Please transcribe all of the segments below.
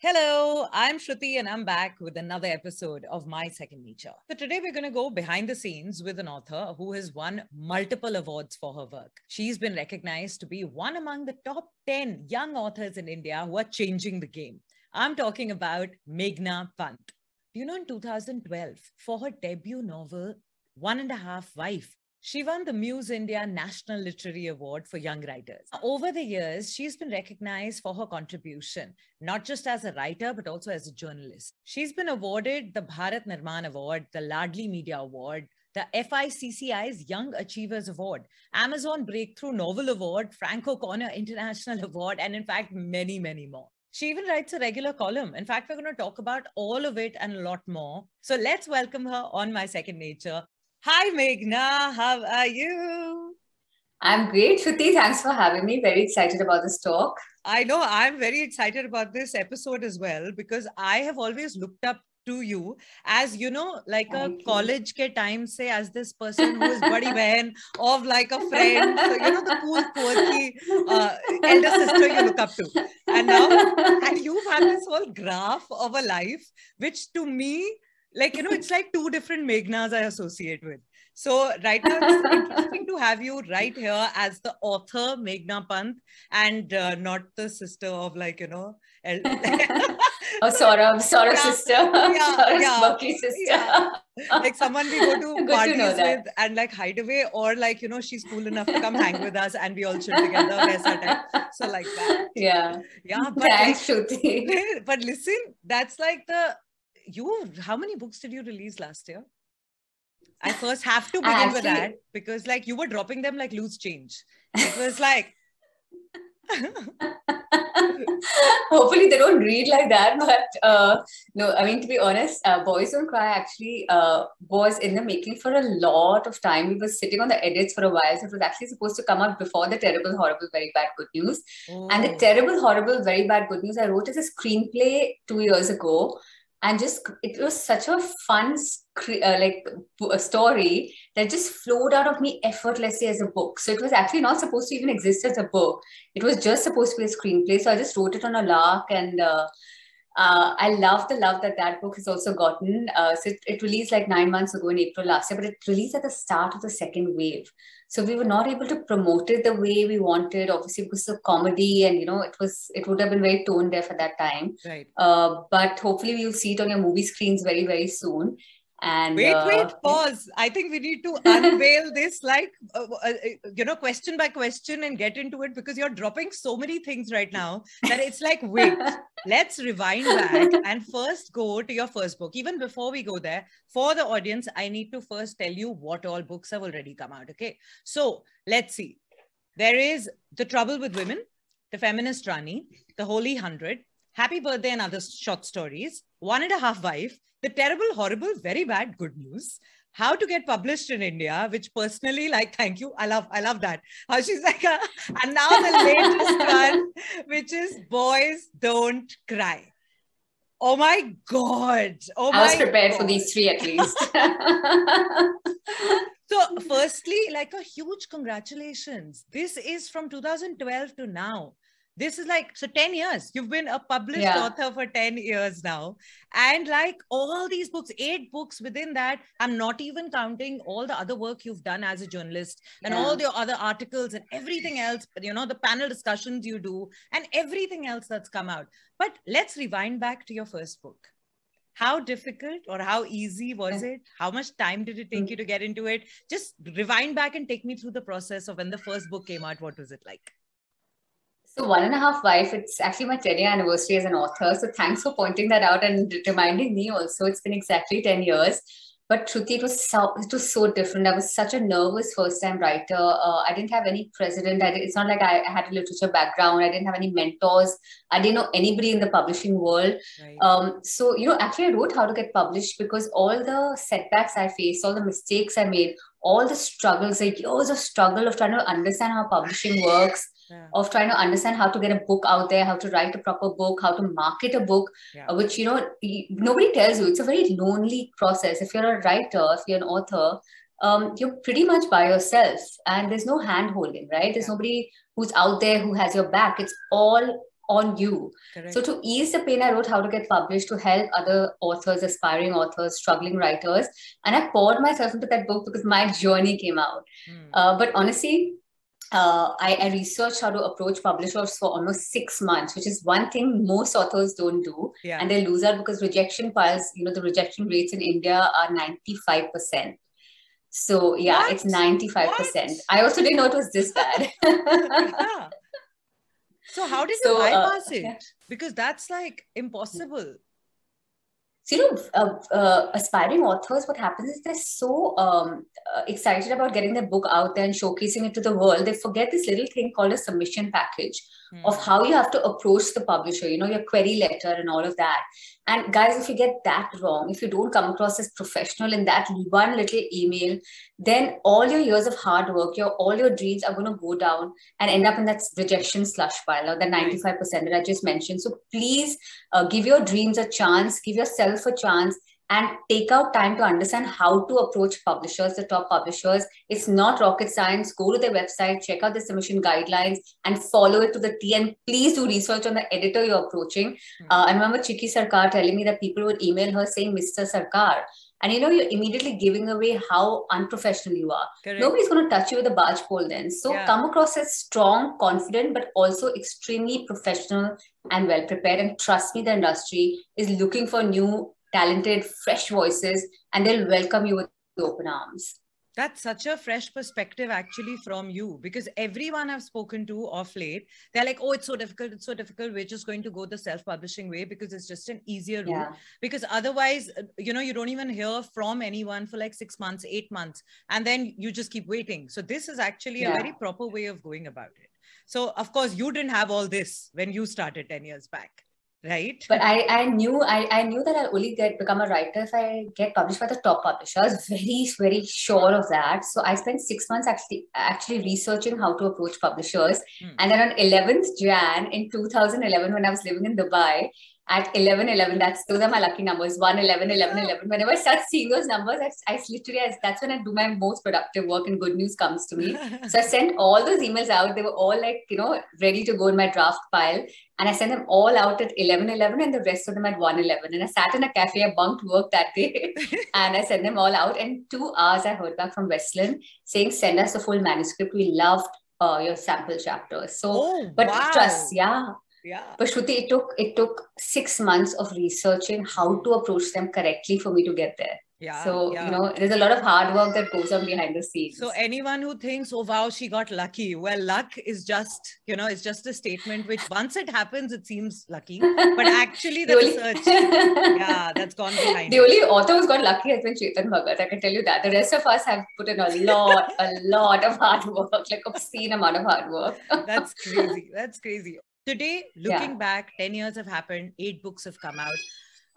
Hello, I'm Shruti and I'm back with another episode of My Second Nature. So today we're going to go behind the scenes with an author who has won multiple awards for her work. She's been recognized to be one among the top 10 young authors in India who are changing the game. I'm talking about Meghna Pant. You know, in 2012, for her debut novel, One and a Half Wife, she won the Muse India National Literary Award for Young Writers. Over the years, she's been recognized for her contribution, not just as a writer, but also as a journalist. She's been awarded the Bharat Nirman Award, the Ladli Media Award, the FICCI's Young Achievers Award, Amazon Breakthrough Novel Award, Frank O'Connor International Award, and in fact, many, many more. She even writes a regular column. In fact, we're going to talk about all of it and a lot more. So let's welcome her on My Second Nature. Hi, Meghna. How are you? I'm great, Shruti. Thanks for having me. Very excited about this talk. I know I'm very excited about this episode as well because I have always looked up to you as you know like Thank a college ke time say as this person who is buddy behan of like a friend so, you know the cool quirky uh, elder sister you look up to and now and you've had this whole graph of a life which to me like you know it's like two different meghnas i associate with. So right now it's interesting to have you right here as the author meghna pant and uh, not the sister of like you know El- oh Saurabh, Saurabh sister. Yeah, Saurav's yeah. Bucky sister. Yeah. like someone we go to parties to with and like hide away or like you know she's cool enough to come hang with us and we all chill together so like that. Yeah. Yeah but Thanks, like, but listen that's like the you how many books did you release last year? I first have to begin with that because like you were dropping them like loose change. It was like hopefully they don't read like that but uh, no i mean to be honest uh, boys don't cry actually uh, was in the making for a lot of time we were sitting on the edits for a while so it was actually supposed to come out before the terrible horrible very bad good news oh. and the oh. terrible horrible very bad good news i wrote as a screenplay two years ago and just it was such a fun uh, like a story that just flowed out of me effortlessly as a book so it was actually not supposed to even exist as a book it was just supposed to be a screenplay so i just wrote it on a lark and uh, uh, I love the love that that book has also gotten. Uh, so it, it, released like nine months ago in April last year, but it released at the start of the second wave. So we were not able to promote it the way we wanted, obviously because of COVID, and you know it was it would have been very tone deaf at that time. Right. Uh, but hopefully we'll see it on your movie screens very very soon. And wait, uh, wait, pause. I think we need to unveil this, like uh, uh, you know, question by question, and get into it because you're dropping so many things right now that it's like, wait, let's rewind back and first go to your first book. Even before we go there, for the audience, I need to first tell you what all books have already come out. Okay, so let's see. There is The Trouble with Women, The Feminist Rani, The Holy Hundred, Happy Birthday and Other Short Stories, One and a Half Wife, the terrible, horrible, very bad good news. How to get published in India, which personally, like, thank you. I love, I love that. How she's like, a, and now the latest one, which is Boys Don't Cry. Oh my God. Oh my. I was prepared God. for these three at least. so, firstly, like a huge congratulations. This is from 2012 to now this is like so 10 years. You've been a published yeah. author for 10 years now. And like all these books eight books within that i'm not even counting all the other work you've done as a journalist and yeah. all the other articles and everything else you know the panel discussions you do and everything else that's come out. But let's rewind back to your first book. How difficult or how easy was it? How much time did it take mm. you to get into it? Just rewind back and take me through the process of when the first book came out what was it like so one and a half wife, it's actually my 10 year anniversary as an author. So thanks for pointing that out and reminding me also. It's been exactly 10 years. But Shruti, it was so it was so different. I was such a nervous first time writer. Uh, I didn't have any precedent. I it's not like I, I, had a literature background. I didn't have any mentors. I didn't know anybody in the publishing world. Right. Um, so you know, actually, I wrote how to get published because all the setbacks I faced, all the mistakes I made, all the struggles, like years of struggle of trying to understand how publishing works yeah. of trying to understand how to get a book out there, how to write a proper book, how to market a book, yeah. uh, which, you know, nobody tells you. It's a very lonely process. If you're a writer, if you're an author, um, you're pretty much by yourself and there's no hand holding, right? There's yeah. nobody who's out there who has your back. It's all on you. Correct. So to ease the pain, I wrote How to Get Published to help other authors, aspiring authors, struggling writers. And I poured myself into that book because my journey came out. Mm. Uh, but honestly, uh, I, I, researched how to approach publishers for almost six months, which is one thing most authors don't do. Yeah. And they lose out because rejection files, you know, the rejection rates in India are 95%. So yeah, what? it's 95%. What? I also didn't know it was this bad. yeah. So how did so, you uh, bypass uh, it? Because that's like impossible. So, you know, uh, uh, aspiring authors, what happens is they're so um, uh, excited about getting their book out there and showcasing it to the world. They forget this little thing called a submission package mm. of how you have to approach the publisher, you know, your query letter and all of that. And guys, if you get that wrong, if you don't come across as professional in that one little email, then all your years of hard work, your all your dreams are going to go down and end up in that rejection slush pile or the 95% that I just mentioned. So please uh, give your dreams a chance, give yourself a chance and take out time to understand how to approach publishers, the top publishers. It's not rocket science. Go to their website, check out the submission guidelines, and follow it to the T. And please do research on the editor you're approaching. Mm-hmm. Uh, I remember Chiki Sarkar telling me that people would email her saying, Mr. Sarkar. And you know, you're immediately giving away how unprofessional you are. Correct. Nobody's going to touch you with a barge pole then. So yeah. come across as strong, confident, but also extremely professional and well prepared. And trust me, the industry is looking for new talented, fresh voices, and they'll welcome you with open arms. That's such a fresh perspective, actually, from you, because everyone I've spoken to off late, they're like, oh, it's so difficult. It's so difficult. We're just going to go the self publishing way because it's just an easier route. Yeah. Because otherwise, uh, you know, you don't even hear from anyone for like six months, eight months, and then you just keep waiting. So, this is actually yeah. a very proper way of going about it. So, of course, you didn't have all this when you started 10 years back right? But i i knew i i knew that i'll only get become a writer if i get published by the top publisher i was very very sure of that. So i spent six months actually actually researching how to approach publishers. Mm. and then on 11th jan in 2011 when i was living in dubai at 11 11 that's those are my lucky numbers 1 11 11 11 whenever i start seeing those numbers i, I literally I, that's when i do my most productive work and good news comes to me. So i sent all those emails out. They were all like you know ready to go in my draft pile. And i sent them all out at 11 11 and the rest of them at 1 11 and i sat in a cafe. I bunked work that day. And i sent them all out. And two hours i heard back from westland saying send us the full manuscript. We loved uh, your sample chapters. So oh, but wow. trust yeah yeah. But shruti it took it took six months of researching how to approach them correctly for me to get there. Yeah so yeah. you know there's a lot of hard work that goes on behind the scenes. So anyone who thinks oh wow she got lucky. Well luck is just you know it's just a statement which once it happens it seems lucky. But actually the, the only... research yeah that's gone behind the it. only author who's got lucky has been chetan bhagat i can tell you that. The rest of us have put in a lot a lot of hard work like obscene amount of hard work. That's crazy that's crazy Today, looking yeah. back, 10 years have happened, eight books have come out.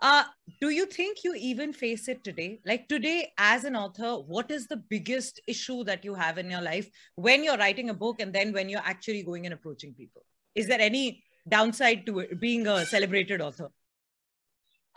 Uh, do you think you even face it today? Like today, as an author, what is the biggest issue that you have in your life when you're writing a book and then when you're actually going and approaching people? Is there any downside to it, being a celebrated author?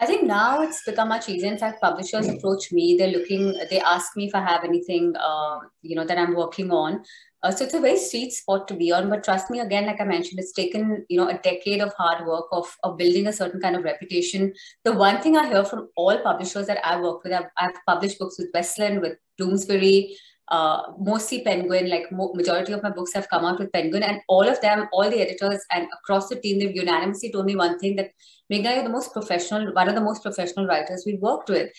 I think now it's become much easier. In fact, publishers approach me. They're looking. They ask me if I have anything, uh, you know, that I'm working on. Uh, so it's a very sweet spot to be on. But trust me, again, like I mentioned, it's taken you know a decade of hard work of of building a certain kind of reputation. The one thing I hear from all publishers that I work with, I've, I've published books with Westland, with Bloomsbury, uh, mostly Penguin. Like mo- majority of my books have come out with Penguin, and all of them, all the editors and across the team, they've unanimously told me one thing that Meghna, you're the most professional, one of the most professional writers we've worked with.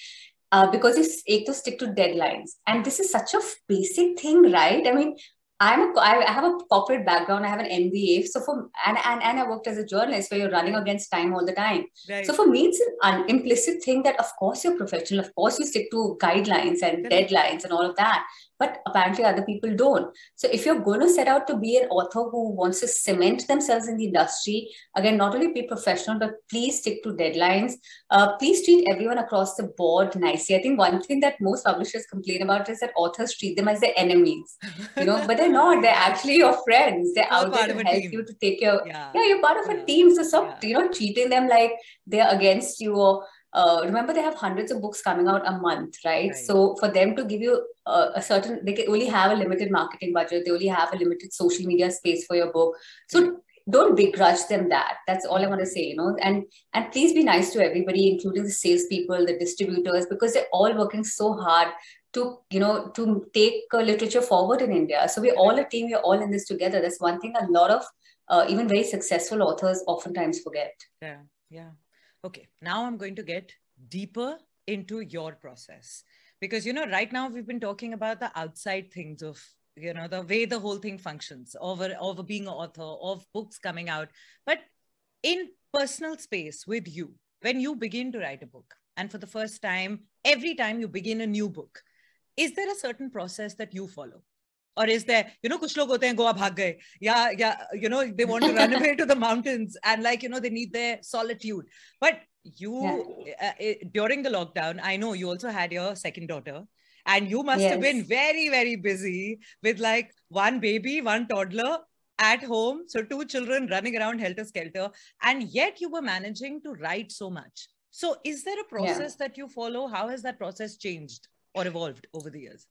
Uh, because you have to stick to deadlines. And this is such a basic thing, right? I mean, I'm a, I have a corporate background. I have an MBA. So for and, and and I worked as a journalist where you're running against time all the time. Right. So for me, it's an implicit thing that of course you're professional. Of course you stick to guidelines and deadlines and all of that but apparently other people don't. So if you're going to set out to be an author who wants to cement themselves in the industry, again, not only be professional, but please stick to deadlines. Uh, please treat everyone across the board nicely. I think one thing that most publishers complain about is that authors treat them as their enemies, you know, but they're not. They're actually your friends. They're out there to help team. you to take your, yeah, yeah you're part of yeah. a team. So stop, yeah. you know, treating them like they're against you or uh, remember they have hundreds of books coming out a month right, right. so for them to give you a, a, certain they can only have a limited marketing budget they only have a limited social media space for your book so don't begrudge them that. That's all I want to say, you know. And and please be nice to everybody, including the salespeople, the distributors, because they're all working so hard to you know to take uh, literature forward in India. So we're all a team. We're all in this together. That's one thing a lot of uh, even very successful authors oftentimes forget. Yeah, yeah. Okay, now I'm going to get deeper into your process. Because you know right now we've been talking about the outside things of you know the way the whole thing functions over over being an author of books coming out. But in personal space with you when you begin to write a book and for the first time every time you begin a new book is there a certain process that you follow or is there you know kuch log hote hain goa bhag gaye yeah yeah you know they want to run away to the mountains and like you know they need their solitude but you yeah. uh, during the lockdown i know you also had your second daughter and you must yes. have been very very busy with like one baby one toddler at home so two children running around helter skelter and yet you were managing to write so much so is there a process yeah. that you follow how has that process changed or evolved over the years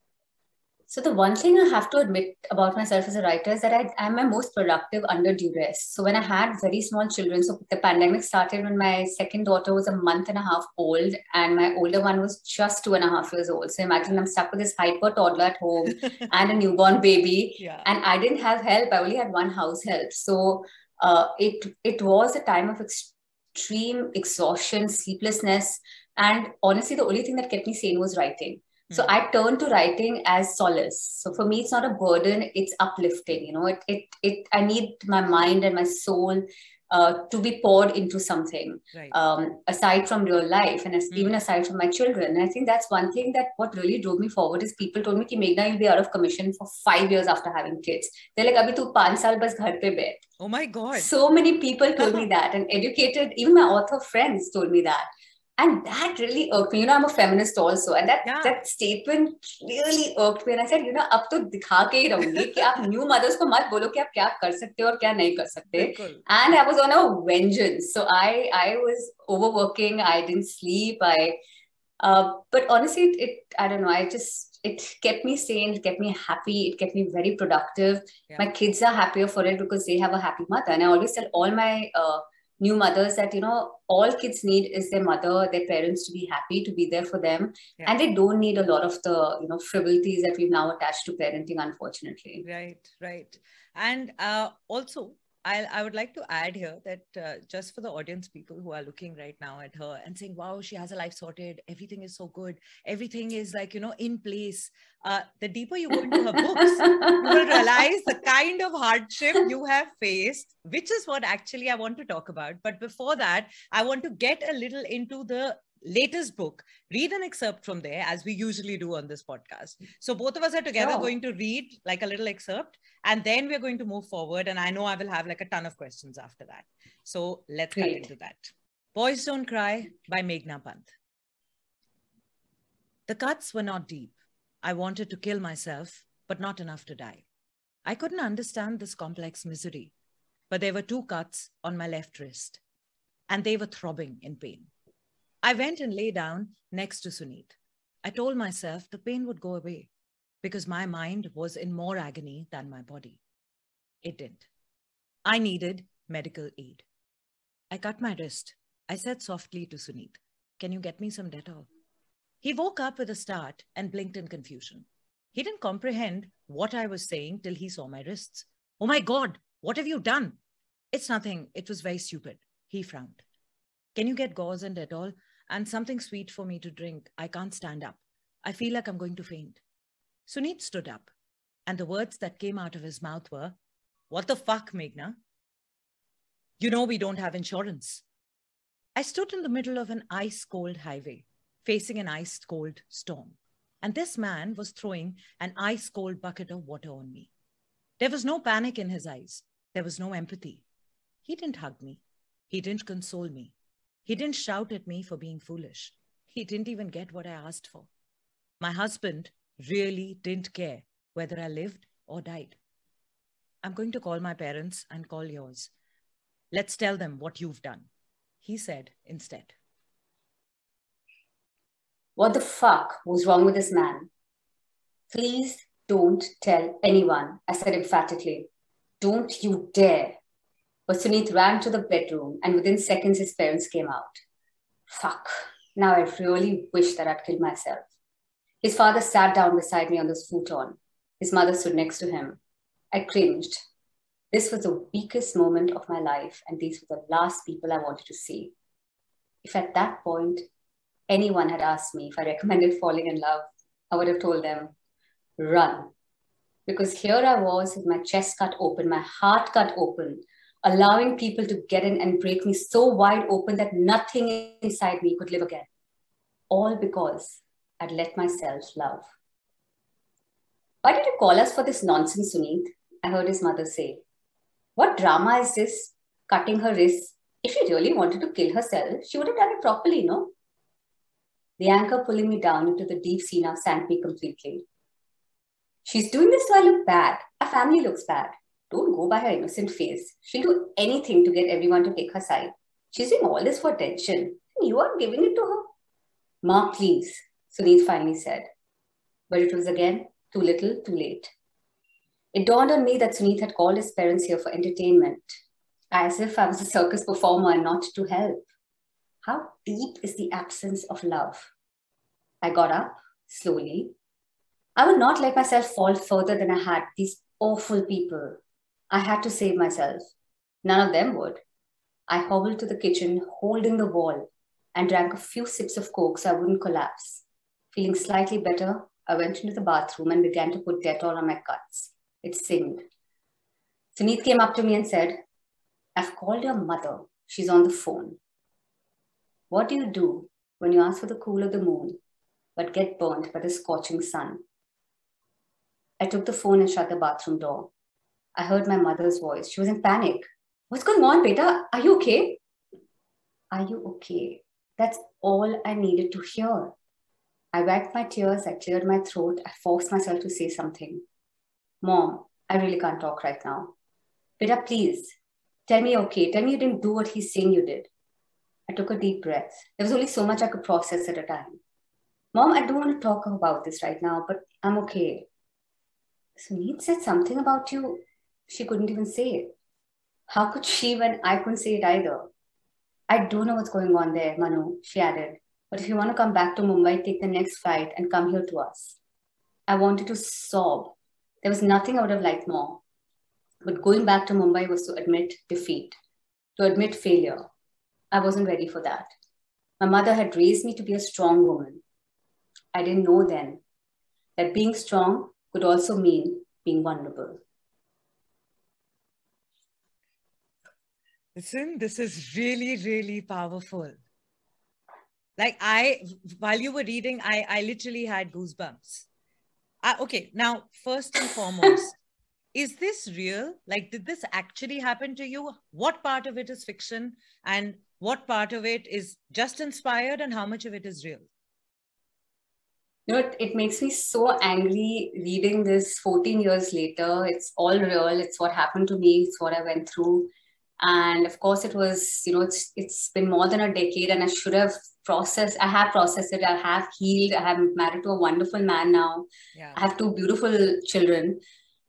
so the one thing I have to admit about myself as a writer is that I am my most productive under duress. So when I had very small children, so the pandemic started when my second daughter was a month and a half old, and my older one was just two and a half years old. So imagine I'm stuck with this hyper toddler at home and a newborn baby, yeah. and I didn't have help. I only had one house help. So uh, it it was a time of extreme exhaustion, sleeplessness, and honestly, the only thing that kept me sane was writing so hmm. i turn to writing as solace so for me it's not a burden it's uplifting you know it it, it i need my mind and my soul uh, to be poured into something right. um, aside from real life and as, mm. even aside from my children. And I think that's one thing that what really drove me forward is people told me, Meghna, you'll be out of commission for five years after having kids. They're like, Abhi tu saal bas ghar pe. Oh my God. So many people told me that and educated, even my author friends told me that and that really irked me you know i'm a feminist also and that yeah. that statement really irked me and i said you know अब तो दिखा के ही रहूंगी कि आप new mothers को मत बोलो कि आप क्या कर सकते हो और क्या नहीं कर सकते and i was on a vengeance so i i was overworking i didn't sleep i uh, but honestly it, it i don't know i just it kept me sane it kept me happy it kept me very productive yeah. my kids are happier for it because they have a happy mother and i always tell all my uh, new mothers that you know all kids need is their mother their parents to be happy to be there for them. Yeah. and they don't need a lot of the you know frivolities that we've now attached to parenting unfortunately. Right right. And uh, also I, I would like to add here that uh, just for the audience people who are looking right now at her and saying, wow, she has a life sorted. Everything is so good. Everything is like, you know, in place. Uh, the deeper you go into her books, you will realize the kind of hardship you have faced, which is what actually I want to talk about. But before that, I want to get a little into the latest book, read an excerpt from there, as we usually do on this podcast. So both of us are together oh. going to read like a little excerpt, and then we're going to move forward. And I know I will have like a ton of questions after that. So let's Great. get into that. Boys Don't Cry by Meghna Pant. The cuts were not deep. I wanted to kill myself, but not enough to die. I couldn't understand this complex misery, but there were two cuts on my left wrist, and they were throbbing in pain. I went and lay down next to Suneet. I told myself the pain would go away because my mind was in more agony than my body. It didn't. I needed medical aid. I cut my wrist. I said softly to Suneet, Can you get me some Dettol? He woke up with a start and blinked in confusion. He didn't comprehend what I was saying till he saw my wrists. Oh my God, what have you done? It's nothing. It was very stupid. He frowned. Can you get gauze and Dettol? And something sweet for me to drink. I can't stand up. I feel like I'm going to faint. Suneet stood up, and the words that came out of his mouth were, What the fuck, Meghna? You know we don't have insurance. I stood in the middle of an ice cold highway, facing an ice cold storm, and this man was throwing an ice cold bucket of water on me. There was no panic in his eyes, there was no empathy. He didn't hug me, he didn't console me. He didn't shout at me for being foolish. He didn't even get what I asked for. My husband really didn't care whether I lived or died. I'm going to call my parents and call yours. Let's tell them what you've done, he said instead. What the fuck was wrong with this man? Please don't tell anyone, I said emphatically. Don't you dare. But Sunit ran to the bedroom, and within seconds, his parents came out. Fuck. Now I really wish that I'd killed myself. His father sat down beside me on the futon. His mother stood next to him. I cringed. This was the weakest moment of my life, and these were the last people I wanted to see. If at that point anyone had asked me if I recommended falling in love, I would have told them, run. Because here I was with my chest cut open, my heart cut open, allowing people to get in and break me so wide open that nothing inside me could live again. All because I'd let myself love. Why did you call us for this nonsense, Sunit? I heard his mother say. What drama is this? Cutting her wrists. If she really wanted to kill herself, she would have done it properly, no? The anchor pulling me down into the deep sea now sank me completely. She's doing this so I look bad. Our family looks bad. Don't go by her innocent face. She'll do anything to get everyone to take her side. She's doing all this for attention. You are giving it to her. Ma, please, Sunit finally said. But it was again too little, too late. It dawned on me that Sunit had called his parents here for entertainment, as if I was a circus performer and not to help. How deep is the absence of love? I got up slowly. I would not let myself fall further than I had. These awful people. I had to save myself. None of them would. I hobbled to the kitchen, holding the wall, and drank a few sips of coke so I wouldn't collapse. Feeling slightly better, I went into the bathroom and began to put Dettol on my cuts. It singed. Sunit came up to me and said, I've called your mother. She's on the phone. What do you do when you ask for the cool of the moon but get burnt by the scorching sun? I took the phone and shut the bathroom door. I heard my mother's voice. She was in panic. What's going on, beta? Are you okay? Are you okay? That's all I needed to hear. I wiped my tears, I cleared my throat, I forced myself to say something. Mom, I really can't talk right now. Beta, please, tell me okay. Tell me you didn't do what he's saying you did. I took a deep breath. There was only so much I could process at a time. Mom, I don't want to talk about this right now, but I'm okay. Sunit said something about you. She couldn't even say it. How could she when I couldn't say it either? I don't know what's going on there, Manu, she added. But if you want to come back to Mumbai, take the next flight and come here to us. I wanted to sob. There was nothing I would have liked more. But going back to Mumbai was to admit defeat, to admit failure. I wasn't ready for that. My mother had raised me to be a strong woman. I didn't know then that being strong could also mean being vulnerable. Listen, this is really, really powerful. Like I, while you were reading, I, I literally had goosebumps. Uh, okay, now first and foremost, is this real? Like, did this actually happen to you? What part of it is fiction, and what part of it is just inspired, and how much of it is real? you know, it, it, makes me so angry reading this 14 years later. It's all real. It's what happened to me. It's what I went through. And of course, it was, you know, it's it's been more than a decade, and I should have processed. I have processed it. I have healed. I have married to a wonderful man now. Yeah. I have two beautiful children,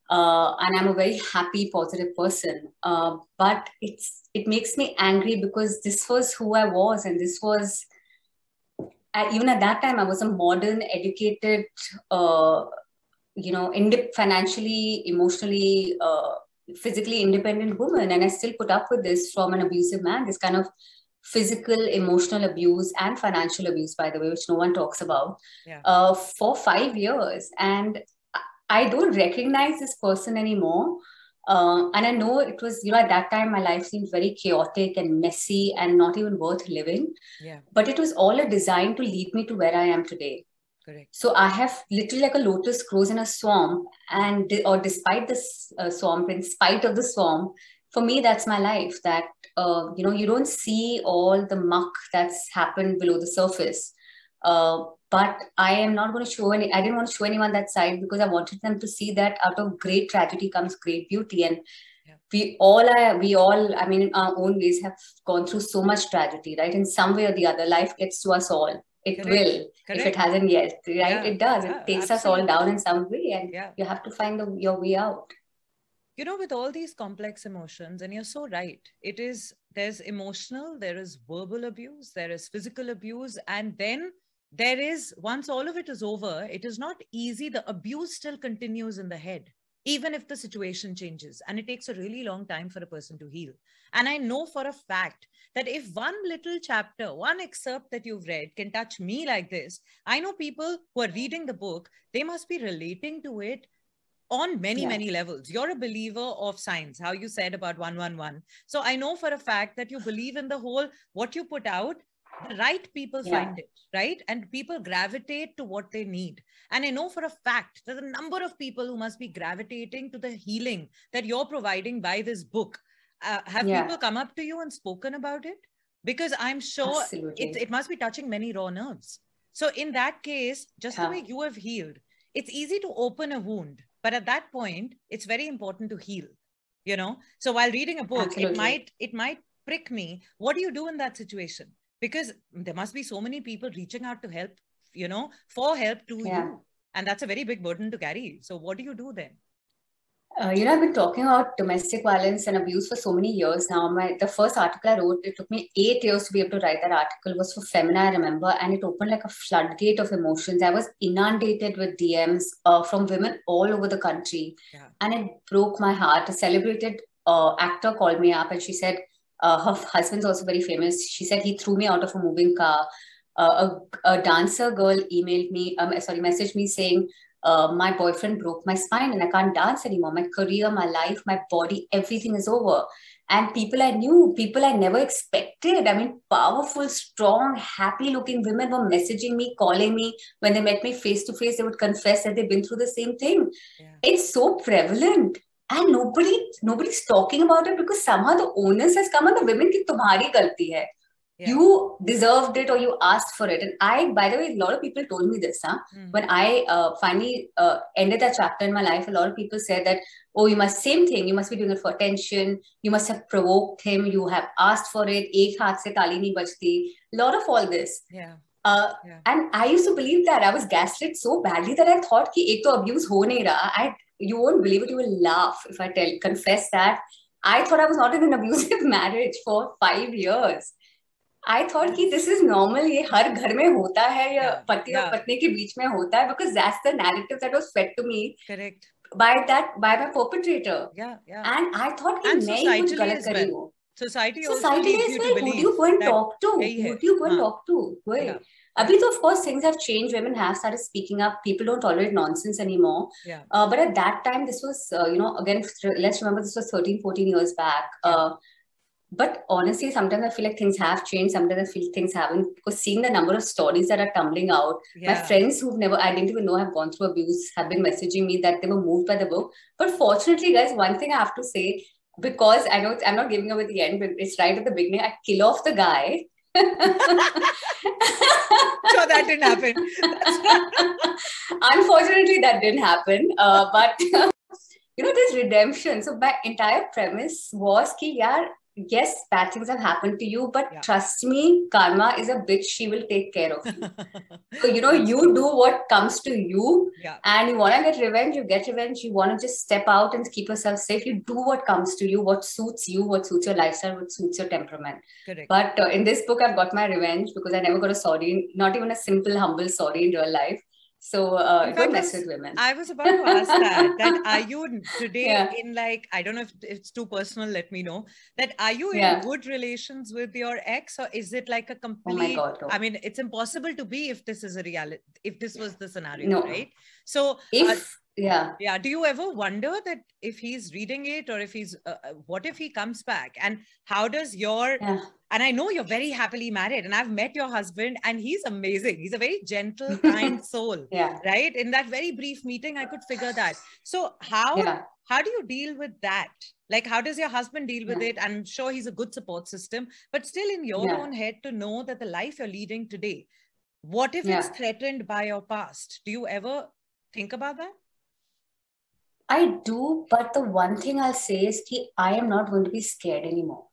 uh, and I'm a very happy, positive person. Uh, but it's it makes me angry because this was who I was, and this was I, even at that time, I was a modern, educated, uh, you know, ind- financially, emotionally, uh, physically independent woman, and I still put up with this from an abusive man. This kind of physical, emotional abuse and financial abuse, by the way, which no one talks about, yeah. uh, for five years, and I don't recognize this person anymore. Uh, and I know it was, you know, at that time my life seemed very chaotic and messy and not even worth living. Yeah. But it was all a design to lead me to where I am today. Correct. So I have literally like a lotus grows in a swamp, and or despite this uh, swamp, in spite of the swamp, for me that's my life. That uh, you know you don't see all the muck that's happened below the surface. Uh, but I am not going to show any, I didn't want to show anyone that side because I wanted them to see that out of great tragedy comes great beauty. And yeah. we all are, we all, I mean, in our own ways have gone through so much tragedy, right? In some way or the other, life gets to us all. It Correct. will, Correct. if it hasn't yet, right? Yeah. It does. Yeah, it takes absolutely. us all down in some way, and you have to find the, your way out. you know, with all these complex emotions, and you're so right, it is there's emotional, there is verbal abuse, there is physical abuse, and then there is once all of it is over, it is not easy. The abuse still continues in the head, even if the situation changes. And it takes a really long time for a person to heal. And I know for a fact that if one little chapter, one excerpt that you've read can touch me like this, I know people who are reading the book, they must be relating to it on many yeah. many levels you're a believer of science how you said about 111 so i know for a fact that you believe in the whole what you put out the right people yeah. find it right? And people gravitate to what they need. And i know for a fact there's a number of people who must be gravitating to the healing that you're providing by this book. Uh, have yeah. people come up to you and spoken about it? Because i'm sure it, it must be touching many raw nerves. So in that case just the way you have healed it's easy to open a wound but at that point it's very important to heal you know? So while reading a book Absolutely. it might it might prick me. What do you do in that situation because there must be so many people reaching out to help you know for help to yeah. you and that's a very big burden to carry so what do you do then uh, you know, I've been talking about domestic violence and abuse for so many years now. My the first article I wrote, it took me eight years to be able to write that article, was for Femina, I remember, and it opened like a floodgate of emotions. I was inundated with DMs uh, from women all over the country, yeah. and it broke my heart. A celebrated uh, actor called me up, and she said uh, her husband's also very famous. She said he threw me out of a moving car. Uh, a, a dancer girl emailed me, um, sorry, messaged me saying uh, my boyfriend broke my spine and I can't dance anymore. My career, my life, my body, everything is over. And people I knew, people I never expected. I mean, powerful, strong, happy looking women were messaging me, calling me. When they met me face to face, they would confess that they've been through the same thing. Yeah. It's so prevalent. And nobody, nobody's talking about it because somehow the onus has come on the women ki tumhari galti hai yeah. you deserved it or you asked for it and i by the way a lot of people told me this huh? Mm. when i uh, finally uh, ended that chapter in my life a lot of people said that oh you must same thing you must be doing it for attention you must have provoked him you have asked for it ek haath se tali nahi bajti a lot of all this yeah and I use to believe that I was gaslit so badly that I thought कि एक तो abuse हो नहीं रहा. I you won't believe it you will laugh if I tell confess that I thought I was not in an abusive marriage for five years I thought कि this is normal ये हर घर में होता है या पति और पत्नी के बीच में होता है because that's the narrative that was fed to me correct by that by my perpetrator. Yeah yeah. And i thought ki main kuch galat kar rahi hu society society as well who do you go and talk to who do you go and talk to कोई Abhi, of course, things have changed. Women have started speaking up. People don't tolerate nonsense anymore. Yeah. Uh, but at that time, this was, uh, you know, again, let's remember this was 13, 14 years back. Uh, but honestly sometimes i feel like things have changed sometimes i feel things haven't because seeing the number of stories that are tumbling out yeah. my friends who've never i didn't even know have gone through abuse have been messaging me that they were moved by the book but fortunately guys one thing i have to say because i know i'm not giving up at the end but it's right at the beginning. I kill off the guy. So that didn't happen. Unfortunately that didn't happen. Uh, but you know this redemption. So my entire premise was ki yaar yes, bad things have happened to you, but yeah. trust me, karma is a bitch. She will take care of you. so, you know, you do what comes to you, yeah. and you want to get revenge, you get revenge. You want to just step out and keep yourself safe. You do what comes to you, what suits you, what suits your lifestyle, what suits your temperament. Correct. But uh, in this book, I've got my revenge because I never got a sorry, not even a simple, humble sorry in real life. So uh, mess with women. I was about to ask that. That are you today yeah. in like I don't know if it's too personal. Let me know that are you in yeah. good relations with your ex or is it like a complete? Oh my God, no. I mean, it's impossible to be if this is a reality. If this was the scenario, no. right? So if. Uh, yeah yeah do you ever wonder that if he's reading it or if he's uh, uh, what if he comes back and how does your yeah. And i know you're very happily married and i've met your husband and he's amazing. He's a very gentle kind soul yeah. right? In that very brief meeting i could figure that. So how yeah. how do you deal with that? Like how does your husband deal with yeah. it? I'm sure he's a good support system but still in your own head to know that the life you're leading today what if it's threatened by your past? Do you ever think about that? I do, but the one thing I'll say is that I am not going to be scared anymore.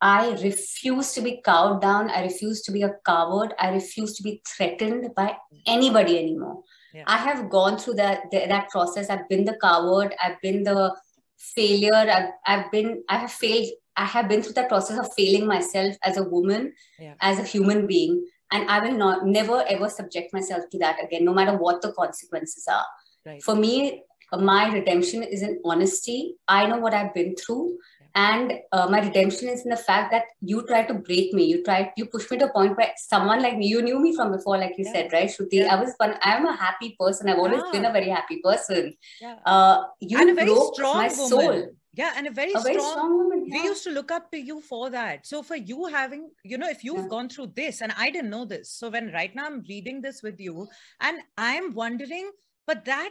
I refuse to be cowed down. I refuse to be a coward. I refuse to be threatened by anybody anymore. Yeah. I have gone through that that process. I've been the coward. I've been the failure. I've, I've been, I have failed. I have been through that process of failing myself as a woman, yeah. as a human being. And I will not, never ever subject myself to that again, no matter what the consequences are. Right. For me, my redemption is in honesty. I know what I've been through and uh, my redemption is in the fact that you tried to break me you tried you pushed me to a point where someone like me you knew me from before like you yeah. said right shruti yeah. i was fun i'm a happy person i've always yeah. been a very happy person yeah. uh, you and a very strong my woman. soul yeah and a very, a strong, very strong woman yeah. we used to look up to you for that so for you having you know if you've gone through this and i didn't know this so when right now i'm reading this with you and i'm wondering but that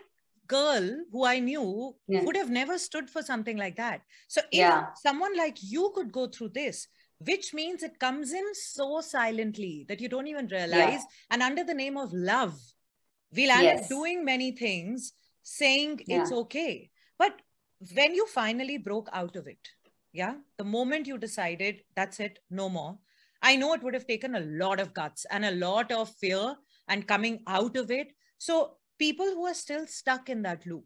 girl who I knew yeah. would have never stood for something like that. So if yeah. someone like you could go through this, which means it comes in so silently that you don't even realize, yeah. and under the name of love, we'll end yes. up doing many things saying it's okay. But when you finally broke out of it, yeah, the moment you decided that's it, no more. I know it would have taken a lot of guts and a lot of fear and coming out of it. So people who are still stuck in that loop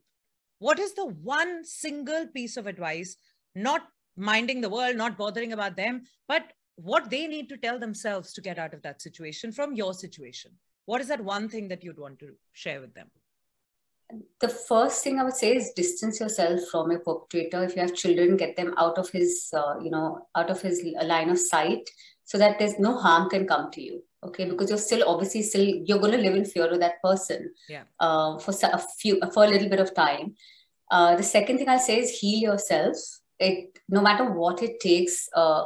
what is the one single piece of advice not minding the world not bothering about them but what they need to tell themselves to get out of that situation from your situation? What is that one thing that you'd want to share with them? The first thing i would say is distance yourself from a perpetrator. If you have children get them out of his uh, you know out of his line of sight so that there's no harm can come to you okay? Because you're still obviously still you're going to live in fear of that person yeah. uh, for a few for a little bit of time. Uh, the second thing i'll say is heal yourself. It no matter what it takes uh,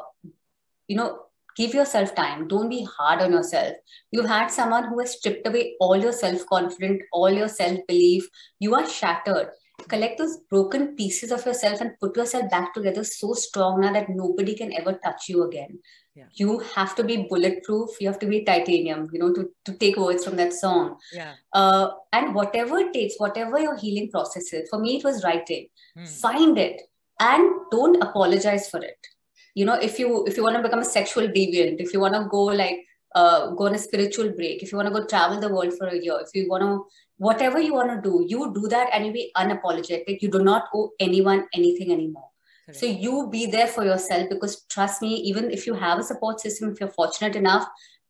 you know give yourself time. Don't be hard on yourself. You've had someone who has stripped away all your self-confidence all your self-belief. You are shattered. Collect those broken pieces of yourself and put yourself back together so strong now that nobody can ever touch you again yeah. you have to be bulletproof. You have to be titanium you know to, to take words from that song. Yeah. Uh, and whatever it takes whatever your healing process is for me it was writing. Mm. find it and don't apologize for it. You know if you if you want to become a sexual deviant if you want to go like uh, go on a spiritual break if you want to go travel the world for a year if you want to whatever you want to do you do that and you be unapologetic. You do not owe anyone anything anymore Correct. so you be there for yourself because trust me even if you have a support system if you're fortunate enough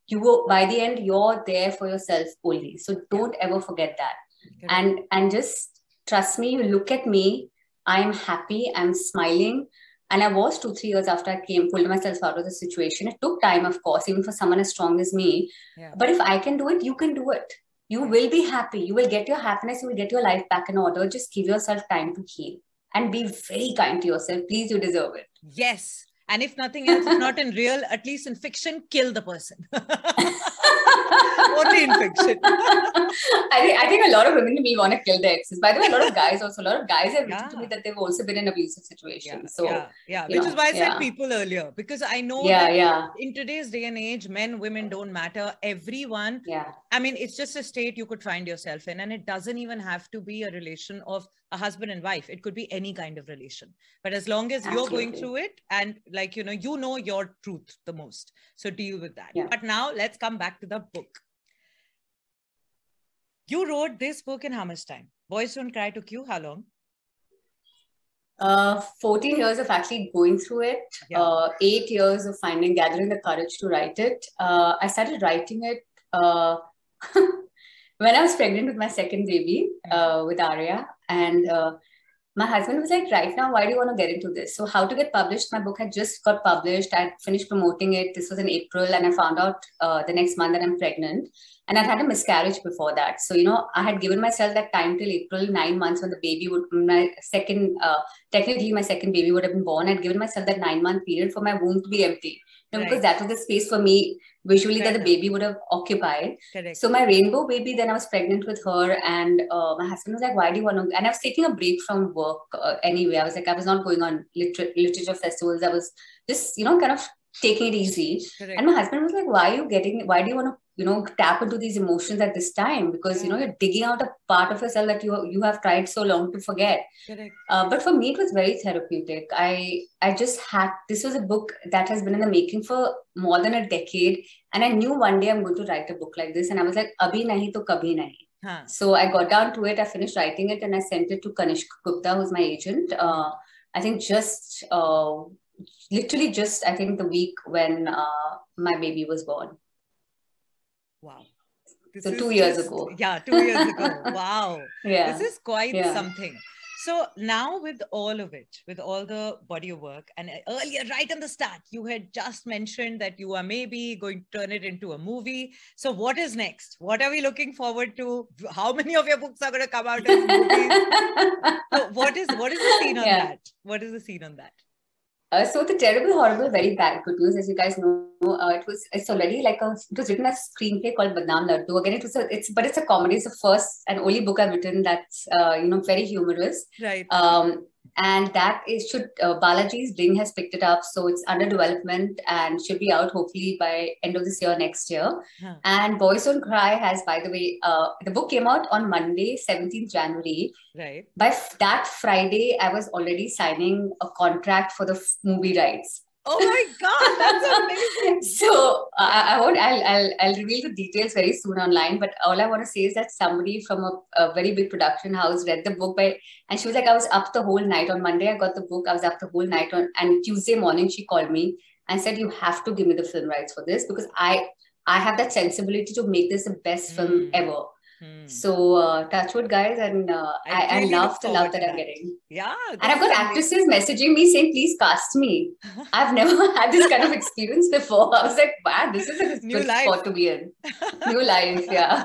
you will by the end you're there for yourself only so don't yeah. ever forget that Correct. and and just trust me you look at me i'm happy i'm smiling and I was two, three years after I came, pulled myself out of the situation. It took time, of course, even for someone as strong as me. Yeah. But if I can do it, you can do it. You will be happy. You will get your happiness. You will get your life back in order. Just give yourself time to heal and be very kind to yourself. Please, you deserve it. Yes. And if nothing else, if not in real, at least in fiction, kill the person. Only in fiction. I think I think a lot of women will want to kill their exes. By the way, a lot of guys also. A lot of guys have yeah. written to me that they've also been in abusive situations. Yeah. So yeah, yeah. Which know, is why I said yeah. people earlier because I know yeah, yeah. in today's day and age, men, women don't matter. Everyone. Yeah. I mean, it's just a state you could find yourself in, and it doesn't even have to be a relation of a husband and wife. It could be any kind of relation. But as long as Absolutely. you're going through it, and like you know, you know your truth the most, so deal with that. But now let's come back to the book. You wrote this book in how much time? Boys Don't Cry took you how long? Uh, 14 years of actually going through it, yeah. uh, eight years of finding, gathering the courage to write it. Uh, I started writing it uh, when I was pregnant with my second baby, hmm. uh, with Arya. And uh, my husband was like, right now, why do you want to get into this? So, how to get published? My book had just got published. I finished promoting it. This was in April, and I found out uh, the next month that I'm pregnant. And I'd had a miscarriage before that. So, you know, I had given myself that time till April, nine months when the baby would, my second, uh, technically, my second baby would have been born. I'd given myself that nine month period for my womb to be empty. Right. Because that was the space for me visually that the baby would have occupied. Correct. So my rainbow baby, then I was pregnant with her, and uh, my husband was like, "Why do you want to?" And I was taking a break from work uh, anyway. I was like, I was not going on liter- literature festivals. I was just, you know, kind of taking it easy. Correct. And my husband was like, "Why are you getting? Why do you want to you know tap into these emotions at this time? Because you know you're digging out a part of yourself that you you have tried so long to forget. Uh, but for me it was very therapeutic. I i just had this was a book that has been in the making for more than a decade. And i knew one day i'm going to write a book like this. And i was like abhi nahi to kabhi nahi. Huh. so i got down to it. I finished writing it and i sent it to kanishk gupta who's my agent. Uh, I think just uh, literally just I think the week when uh, my baby was born. Wow. This so two years just, ago. Yeah, two years ago. wow. Yeah. This is quite yeah. something. So now with all of it, with all the body of work, and earlier, right in the start, you had just mentioned that you are maybe going to turn it into a movie. So what is next? What are we looking forward to? How many of your books are going to come out as movies? so what is what is the scene on yeah. that? What is the scene on that? Uh, so the terrible, horrible, very bad good news, as you guys know, uh, it was it's already like a it was written as a screenplay called Badnaam Laddu. Again, it was a it's but it's a comedy. It's the first and only book I've written that's uh, you know very humorous. Right. Um, and that is should uh, Balaji's Bling has picked it up, so it's under development and should be out hopefully by end of this year, next year. Huh. And Boys Don't Cry has, by the way, uh, the book came out on Monday, seventeenth January. Right. By f- that Friday, I was already signing a contract for the f- movie rights. Oh my god, that's amazing! so I, I, won't. I'll, I'll I'll reveal the details very soon online. But all I want to say is that somebody from a, a, very big production house read the book by, and she was like, I was up the whole night on Monday. I got the book. I was up the whole night on, and Tuesday morning she called me and said, you have to give me the film rights for this because I I have that sensibility to make this the best mm. film hmm. ever. Hmm. So uh, touchwood guys, and uh, I, I, really I, love the love that, that, I'm getting. Yeah, and I've got actresses messaging me saying, "Please cast me." I've never had this kind of experience before. I was like, "Wow, this is a new life. spot to be in." New life, yeah.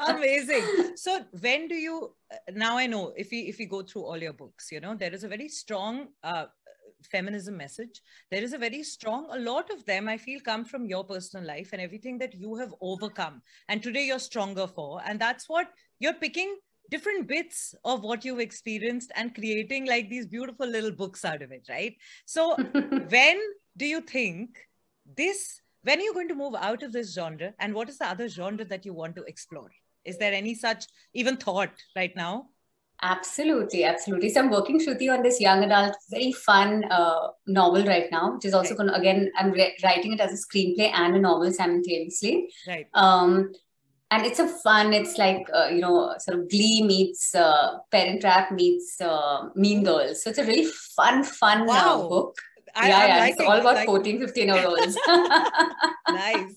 Amazing. So when do you? Uh, now I know if we if we go through all your books, you know there is a very strong uh, feminism message. There is a very strong a lot of them i feel come from your personal life and everything that you have overcome. And today you're stronger for. And that's what you're picking different bits of what you've experienced and creating like these beautiful little books out of it right? So when do you think this when are you going to move out of this genre? And what is the other genre that you want to explore? Is there any such even thought right now Absolutely, absolutely. So I'm working Shruti on this young adult, very fun uh, novel right now, which is also right. going to, again, I'm re- writing it as a screenplay and a novel simultaneously. Right. Um, and it's a fun, it's like, uh, you know, sort of Glee meets uh, Parent Trap meets uh, Mean Girls. So it's a really fun, fun wow. book. I, yeah, yeah. It's all about 14, 15 year olds. nice.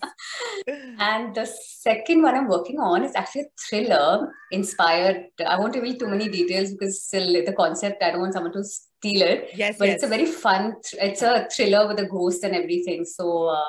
and the second one I'm working on is actually a thriller inspired. I won't reveal too many details because still the concept, I don't want someone to steal it. Yes. But yes. it's a very fun, it's a thriller with a ghost and everything. So, uh,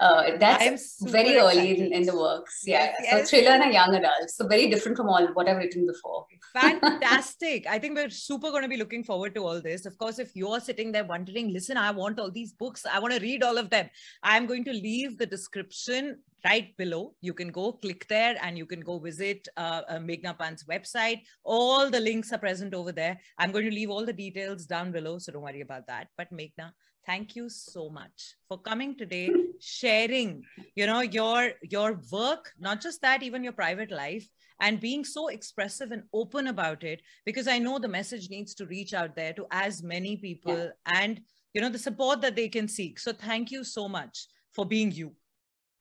uh, that's very early in, in, the works. Yeah. Yes, yes. So thriller and a young adult. So very different from all what I've written before. Fantastic. I think we're super going to be looking forward to all this. Of course, if you're sitting there wondering, listen, I want all these books. I want to read all of them. I'm going to leave the description right below. You can go click there and you can go visit uh, uh, Meghna Pant's website. All the links are present over there. I'm going to leave all the details down below, so don't worry about that. But Meghna, thank you so much for coming today sharing you know your your work not just that even your private life and being so expressive and open about it because i know the message needs to reach out there to as many people yeah. and you know the support that they can seek so thank you so much for being you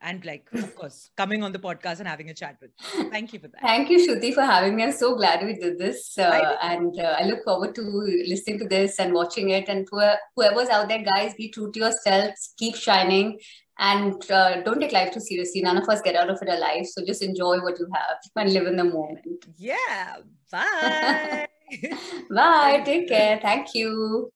and like of course coming on the podcast and having a chat with you. thank you for that. Thank you shruti for having me. I'm so glad we did this uh, and uh, i look forward to listening to this and watching it. And whoever's out there guys be true to yourselves. Keep shining. And uh, don't take life too seriously. None of us get out of it alive. So just enjoy what you have and live in the moment. Yeah. Bye. Bye. Take care. Thank you